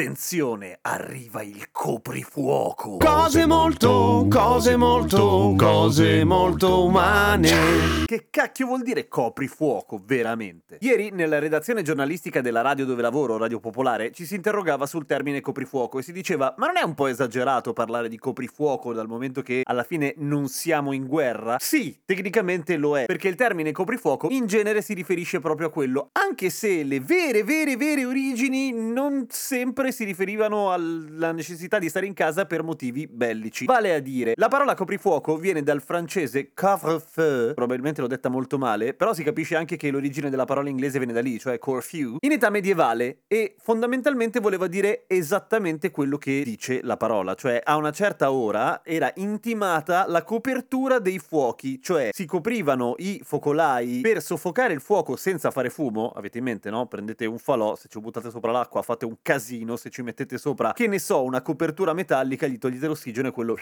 Attenzione, arriva il coprifuoco. Cose molto, cose molto, cose molto umane. Che cacchio vuol dire coprifuoco, veramente? Ieri, nella redazione giornalistica della radio dove lavoro, Radio Popolare, ci si interrogava sul termine coprifuoco e si diceva: Ma non è un po' esagerato parlare di coprifuoco dal momento che alla fine non siamo in guerra? Sì, tecnicamente lo è, perché il termine coprifuoco in genere si riferisce proprio a quello, anche se le vere, vere, vere origini non sempre si riferivano alla necessità di stare in casa per motivi bellici. Vale a dire, la parola coprifuoco viene dal francese couvre-feu, probabilmente l'ho detta molto male, però si capisce anche che l'origine della parola inglese viene da lì, cioè curfew, in età medievale e fondamentalmente voleva dire esattamente quello che dice la parola, cioè a una certa ora era intimata la copertura dei fuochi, cioè si coprivano i focolai per soffocare il fuoco senza fare fumo, avete in mente no? Prendete un falò, se ci buttate sopra l'acqua fate un casino, se ci mettete sopra, che ne so, una copertura metallica, gli togliete l'ossigeno e quello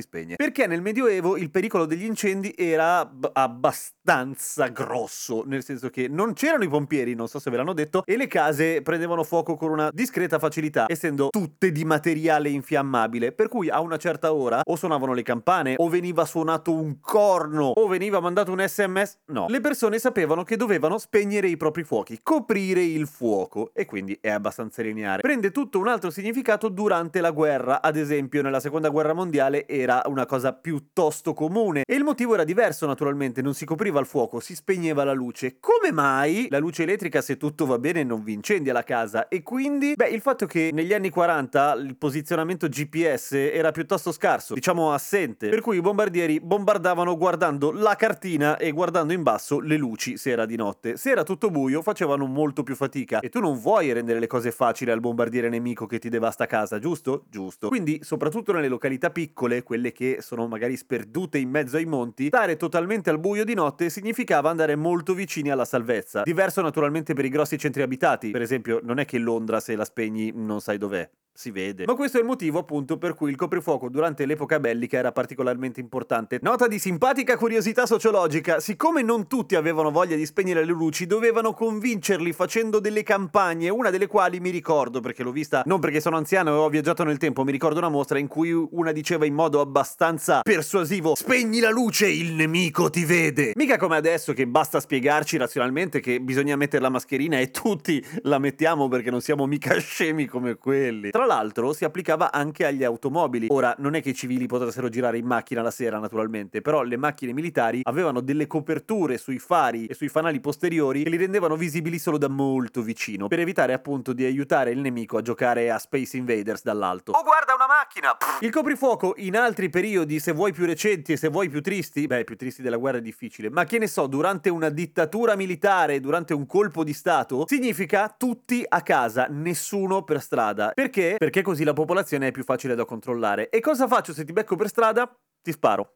si spegne. Perché nel Medioevo il pericolo degli incendi era b- abbastanza grosso, nel senso che non c'erano i pompieri, non so se ve l'hanno detto, e le case prendevano fuoco con una discreta facilità, essendo tutte di materiale infiammabile, per cui a una certa ora o suonavano le campane, o veniva suonato un corno, o veniva mandato un sms. No, le persone sapevano che dovevano spegnere i propri fuochi, coprire il fuoco, e quindi è abbastanza lineare. Prende tutto un altro significato durante la guerra, ad esempio nella seconda guerra mondiale era una cosa piuttosto comune e il motivo era diverso naturalmente, non si copriva il fuoco, si spegneva la luce. Come mai la luce elettrica se tutto va bene non vi incendia la casa? E quindi, beh, il fatto che negli anni 40 il posizionamento GPS era piuttosto scarso, diciamo assente, per cui i bombardieri bombardavano guardando la cartina e guardando in basso le luci se era di notte. Se era tutto buio facevano molto più fatica e tu non vuoi rendere le cose facili al bombardiere nemico che ti devasta casa, giusto? Giusto. Quindi, soprattutto nelle località piccole, quelle che sono magari sperdute in mezzo ai monti, stare totalmente al buio di notte significava andare molto vicini alla salvezza. Diverso naturalmente per i grossi centri abitati. Per esempio, non è che Londra se la spegni non sai dov'è. Si vede. Ma questo è il motivo appunto per cui il coprifuoco durante l'epoca bellica era particolarmente importante. Nota di simpatica curiosità sociologica, siccome non tutti avevano voglia di spegnere le luci, dovevano convincerli facendo delle campagne, una delle quali mi ricordo perché l'ho vista, non perché sono anziano e ho viaggiato nel tempo, mi ricordo una mostra in cui una diceva in modo abbastanza persuasivo "Spegni la luce, il nemico ti vede". Mica come adesso che basta spiegarci razionalmente che bisogna mettere la mascherina e tutti la mettiamo perché non siamo mica scemi come quelli. Tra l'altro si applicava anche agli automobili. Ora, non è che i civili potessero girare in macchina la sera, naturalmente, però le macchine militari avevano delle coperture sui fari e sui fanali posteriori che li rendevano visibili solo da molto vicino, per evitare appunto di aiutare il nemico a giocare a Space Invaders dall'alto. Oh, guarda una macchina! Il coprifuoco in altri periodi, se vuoi più recenti e se vuoi più tristi, beh, più tristi della guerra è difficile, ma che ne so, durante una dittatura militare, durante un colpo di stato, significa tutti a casa, nessuno per strada. Perché? Perché così la popolazione è più facile da controllare. E cosa faccio se ti becco per strada? Ti sparo.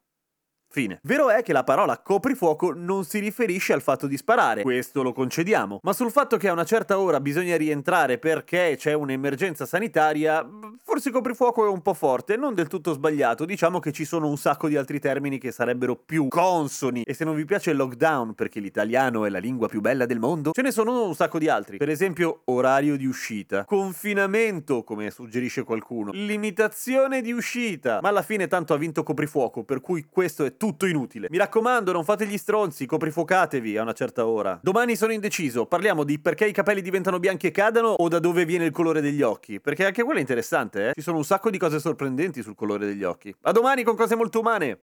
Fine. Vero è che la parola coprifuoco non si riferisce al fatto di sparare, questo lo concediamo, ma sul fatto che a una certa ora bisogna rientrare perché c'è un'emergenza sanitaria, forse coprifuoco è un po' forte, non del tutto sbagliato, diciamo che ci sono un sacco di altri termini che sarebbero più consoni. E se non vi piace il lockdown perché l'italiano è la lingua più bella del mondo, ce ne sono un sacco di altri, per esempio orario di uscita, confinamento come suggerisce qualcuno, limitazione di uscita, ma alla fine tanto ha vinto coprifuoco per cui questo è tutto inutile. Mi raccomando, non fate gli stronzi, coprifuocatevi a una certa ora. Domani sono indeciso, parliamo di perché i capelli diventano bianchi e cadano o da dove viene il colore degli occhi, perché anche quello è interessante, eh? Ci sono un sacco di cose sorprendenti sul colore degli occhi. A domani con cose molto umane!